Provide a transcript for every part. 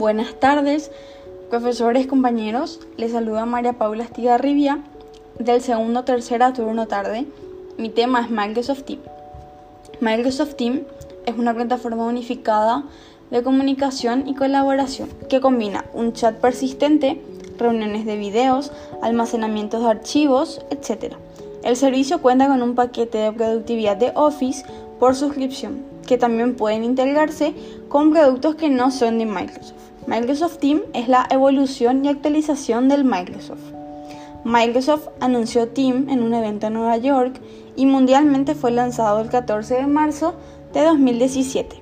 Buenas tardes, profesores, compañeros. Les saluda María Paula Estigarribia del segundo tercera turno tarde. Mi tema es Microsoft Teams. Microsoft Teams es una plataforma unificada de comunicación y colaboración que combina un chat persistente, reuniones de videos, almacenamientos de archivos, etc. El servicio cuenta con un paquete de productividad de Office por suscripción, que también pueden integrarse con productos que no son de Microsoft. Microsoft Teams es la evolución y actualización del Microsoft. Microsoft anunció Teams en un evento en Nueva York y mundialmente fue lanzado el 14 de marzo de 2017.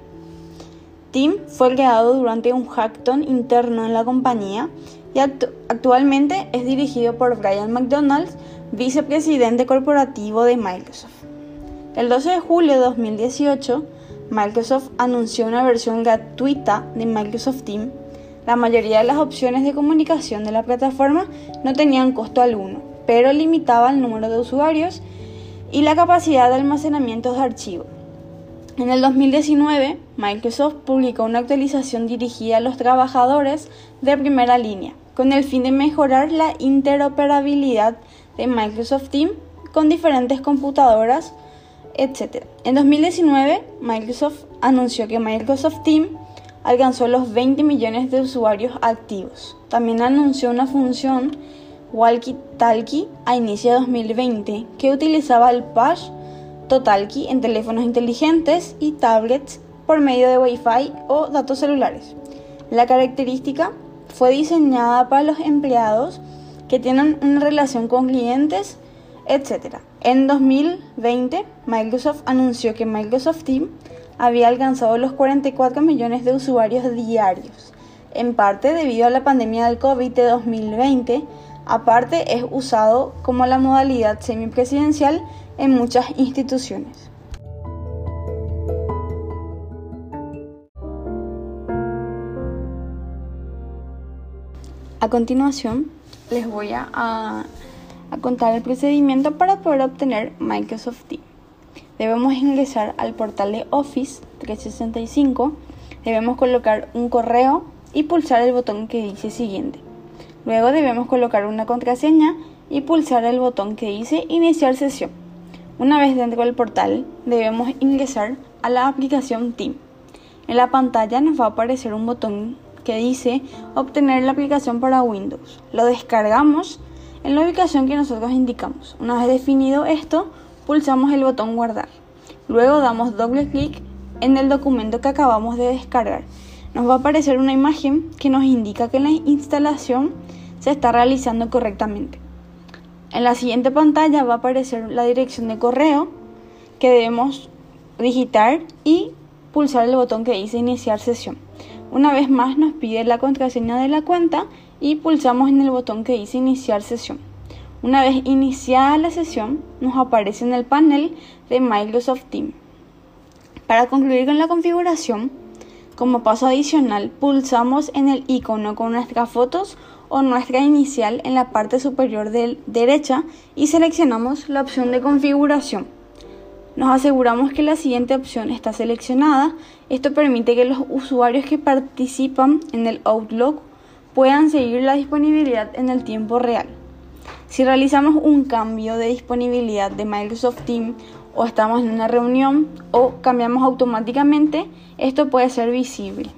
Teams fue creado durante un hackathon interno en la compañía y actualmente es dirigido por Brian McDonald, vicepresidente corporativo de Microsoft. El 12 de julio de 2018, Microsoft anunció una versión gratuita de Microsoft Teams la mayoría de las opciones de comunicación de la plataforma no tenían costo alguno, pero limitaban el número de usuarios y la capacidad de almacenamiento de archivos. En el 2019, Microsoft publicó una actualización dirigida a los trabajadores de primera línea, con el fin de mejorar la interoperabilidad de Microsoft Teams con diferentes computadoras, etc. En 2019, Microsoft anunció que Microsoft Teams alcanzó los 20 millones de usuarios activos. También anunció una función Walkie Talkie a inicio de 2020 que utilizaba el Push Totalkie en teléfonos inteligentes y tablets por medio de Wi-Fi o datos celulares. La característica fue diseñada para los empleados que tienen una relación con clientes, etc. En 2020, Microsoft anunció que Microsoft Teams había alcanzado los 44 millones de usuarios diarios, en parte debido a la pandemia del COVID de 2020, aparte es usado como la modalidad semipresidencial en muchas instituciones. A continuación, les voy a, a, contar el procedimiento para poder obtener Microsoft Teams debemos ingresar al portal de Office 365, debemos colocar un correo y pulsar el botón que dice siguiente. Luego debemos colocar una contraseña y pulsar el botón que dice iniciar sesión. Una vez dentro del portal debemos ingresar a la aplicación Team. En la pantalla nos va a aparecer un botón que dice obtener la aplicación para Windows. Lo descargamos en la ubicación que nosotros indicamos. Una vez definido esto, pulsamos el botón guardar. Luego damos doble clic en el documento que acabamos de descargar. Nos va a aparecer una imagen que nos indica que la instalación se está realizando correctamente. En la siguiente pantalla va a aparecer la dirección de correo que debemos digitar y pulsar el botón que dice iniciar sesión. Una vez más nos pide la contraseña de la cuenta y pulsamos en el botón que dice iniciar sesión. Una vez iniciada la sesión, nos aparece en el panel de Microsoft Teams. Para concluir con la configuración, como paso adicional, pulsamos en el icono con nuestras fotos o nuestra inicial en la parte superior de derecha y seleccionamos la opción de configuración. Nos aseguramos que la siguiente opción está seleccionada. Esto permite que los usuarios que participan en el Outlook puedan seguir la disponibilidad en el tiempo real. Si realizamos un cambio de disponibilidad de Microsoft Teams o estamos en una reunión o cambiamos automáticamente, esto puede ser visible.